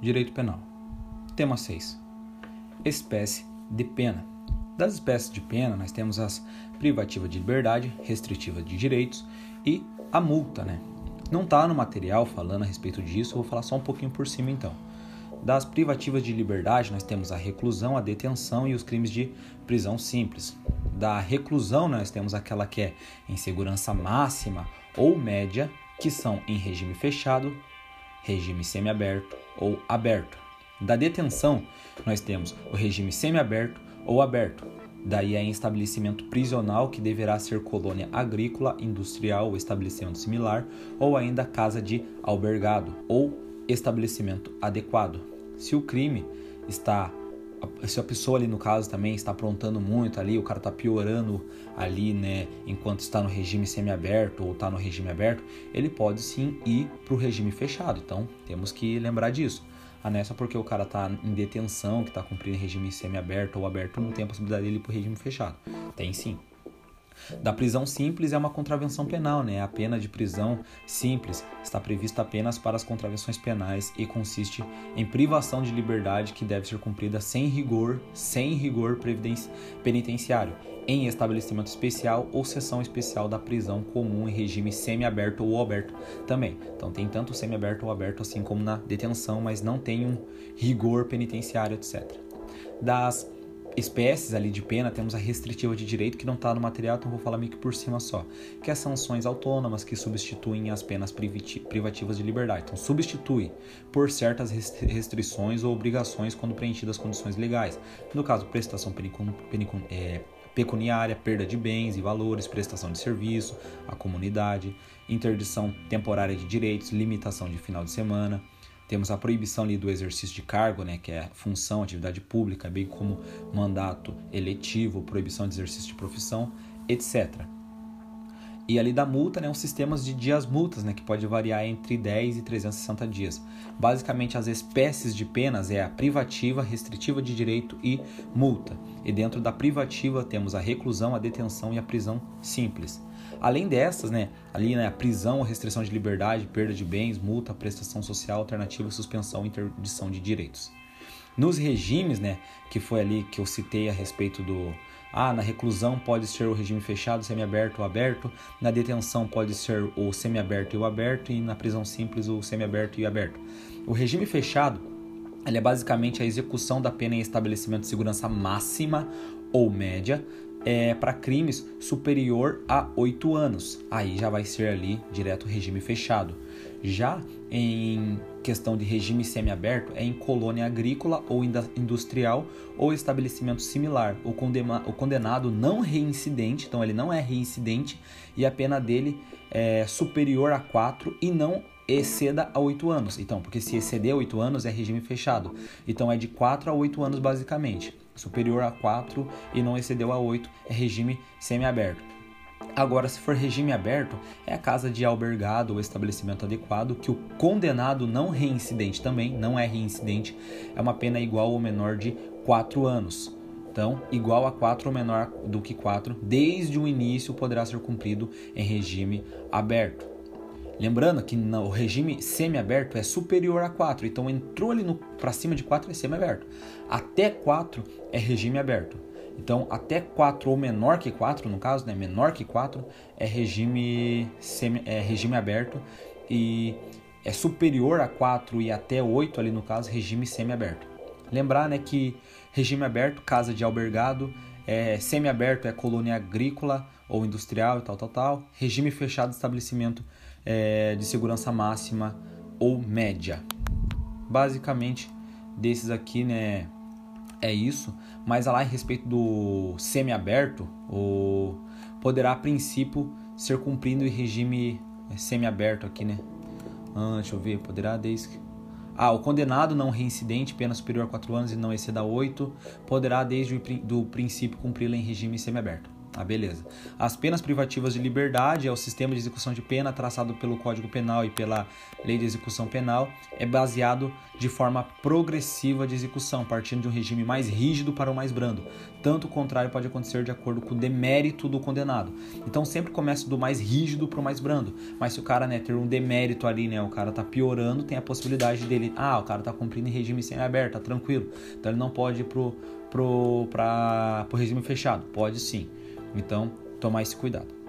Direito Penal. Tema 6. Espécie de pena. Das espécies de pena, nós temos as privativa de liberdade, restritiva de direitos e a multa, né? Não está no material falando a respeito disso, eu vou falar só um pouquinho por cima então. Das privativas de liberdade, nós temos a reclusão, a detenção e os crimes de prisão simples. Da reclusão, nós temos aquela que é em segurança máxima ou média, que são em regime fechado, regime semiaberto ou aberto. Da detenção, nós temos o regime semiaberto ou aberto. Daí é em estabelecimento prisional, que deverá ser colônia agrícola, industrial ou estabelecimento similar, ou ainda casa de albergado ou estabelecimento adequado. Se o crime está se a pessoa ali no caso também está aprontando muito ali, o cara está piorando ali, né, enquanto está no regime semiaberto ou está no regime aberto, ele pode sim ir para o regime fechado. Então temos que lembrar disso. Ah, não é só porque o cara está em detenção, que está cumprindo regime semiaberto ou aberto, não tem a possibilidade dele ir para o regime fechado. Tem sim. Da prisão simples é uma contravenção penal, né? A pena de prisão simples está prevista apenas para as contravenções penais e consiste em privação de liberdade que deve ser cumprida sem rigor, sem rigor penitenciário, em estabelecimento especial ou seção especial da prisão comum em regime semiaberto ou aberto também. Então tem tanto semiaberto ou aberto assim como na detenção, mas não tem um rigor penitenciário, etc. Das espécies ali de pena, temos a restritiva de direito, que não está no material, então vou falar meio que por cima só, que é sanções autônomas que substituem as penas privativas de liberdade. Então, substitui por certas restrições ou obrigações quando preenchidas as condições legais. No caso, prestação é, pecuniária, perda de bens e valores, prestação de serviço à comunidade, interdição temporária de direitos, limitação de final de semana, temos a proibição ali do exercício de cargo, né, que é função, atividade pública, bem como mandato eletivo, proibição de exercício de profissão, etc. E ali da multa, né, os sistemas de dias multas, né, que pode variar entre 10 e 360 dias. Basicamente, as espécies de penas é a privativa, restritiva de direito e multa. E dentro da privativa temos a reclusão, a detenção e a prisão simples. Além dessas, né, ali né, a prisão, restrição de liberdade, perda de bens, multa, prestação social alternativa, suspensão e interdição de direitos. Nos regimes, né, que foi ali que eu citei a respeito do ah, na reclusão pode ser o regime fechado, semiaberto ou aberto, na detenção pode ser o semiaberto e o aberto e na prisão simples o semiaberto e aberto. O regime fechado, ele é basicamente a execução da pena em estabelecimento de segurança máxima ou média, é, para crimes superior a 8 anos. Aí já vai ser ali direto regime fechado. Já em questão de regime semiaberto, é em colônia agrícola ou industrial ou estabelecimento similar. O, o condenado não reincidente, então ele não é reincidente e a pena dele é superior a 4 e não exceda a 8 anos. Então, porque se exceder a 8 anos é regime fechado. Então é de 4 a 8 anos basicamente superior a 4 e não excedeu a 8 é regime semiaberto. Agora, se for regime aberto, é a casa de albergado ou estabelecimento adequado que o condenado não reincidente também, não é reincidente, é uma pena igual ou menor de 4 anos. Então, igual a 4 ou menor do que 4, desde o início poderá ser cumprido em regime aberto. Lembrando que no regime semiaberto é superior a 4, então entrou ali para cima de 4 é semiaberto. Até 4 é regime aberto. Então, até 4 ou menor que 4, no caso, né, menor que 4 é regime semi, é regime aberto e é superior a 4 e até 8 ali no caso, regime semiaberto. Lembrar, né, que regime aberto, casa de albergado, é, semiaberto é colônia agrícola ou industrial e tal, tal, tal. Regime fechado, estabelecimento é, de segurança máxima ou média. Basicamente, desses aqui, né, é isso. Mas lá em respeito do semiaberto, poderá a princípio ser cumprido em regime semiaberto aqui, né? Ah, deixa eu ver, poderá desde ah, o condenado não reincidente, pena superior a 4 anos e não exceda 8, poderá desde o do princípio cumpri-la em regime semiaberto. Ah, beleza. As penas privativas de liberdade é o sistema de execução de pena traçado pelo Código Penal e pela Lei de Execução Penal. É baseado de forma progressiva de execução, partindo de um regime mais rígido para o mais brando. Tanto o contrário pode acontecer de acordo com o demérito do condenado. Então sempre começa do mais rígido para o mais brando. Mas se o cara né, ter um demérito ali, né, o cara tá piorando, tem a possibilidade dele, ah, o cara tá cumprindo em regime semi-aberto, tá tranquilo. Então ele não pode ir pro, pro, pra, pro regime fechado. Pode sim. Então, tomar esse cuidado.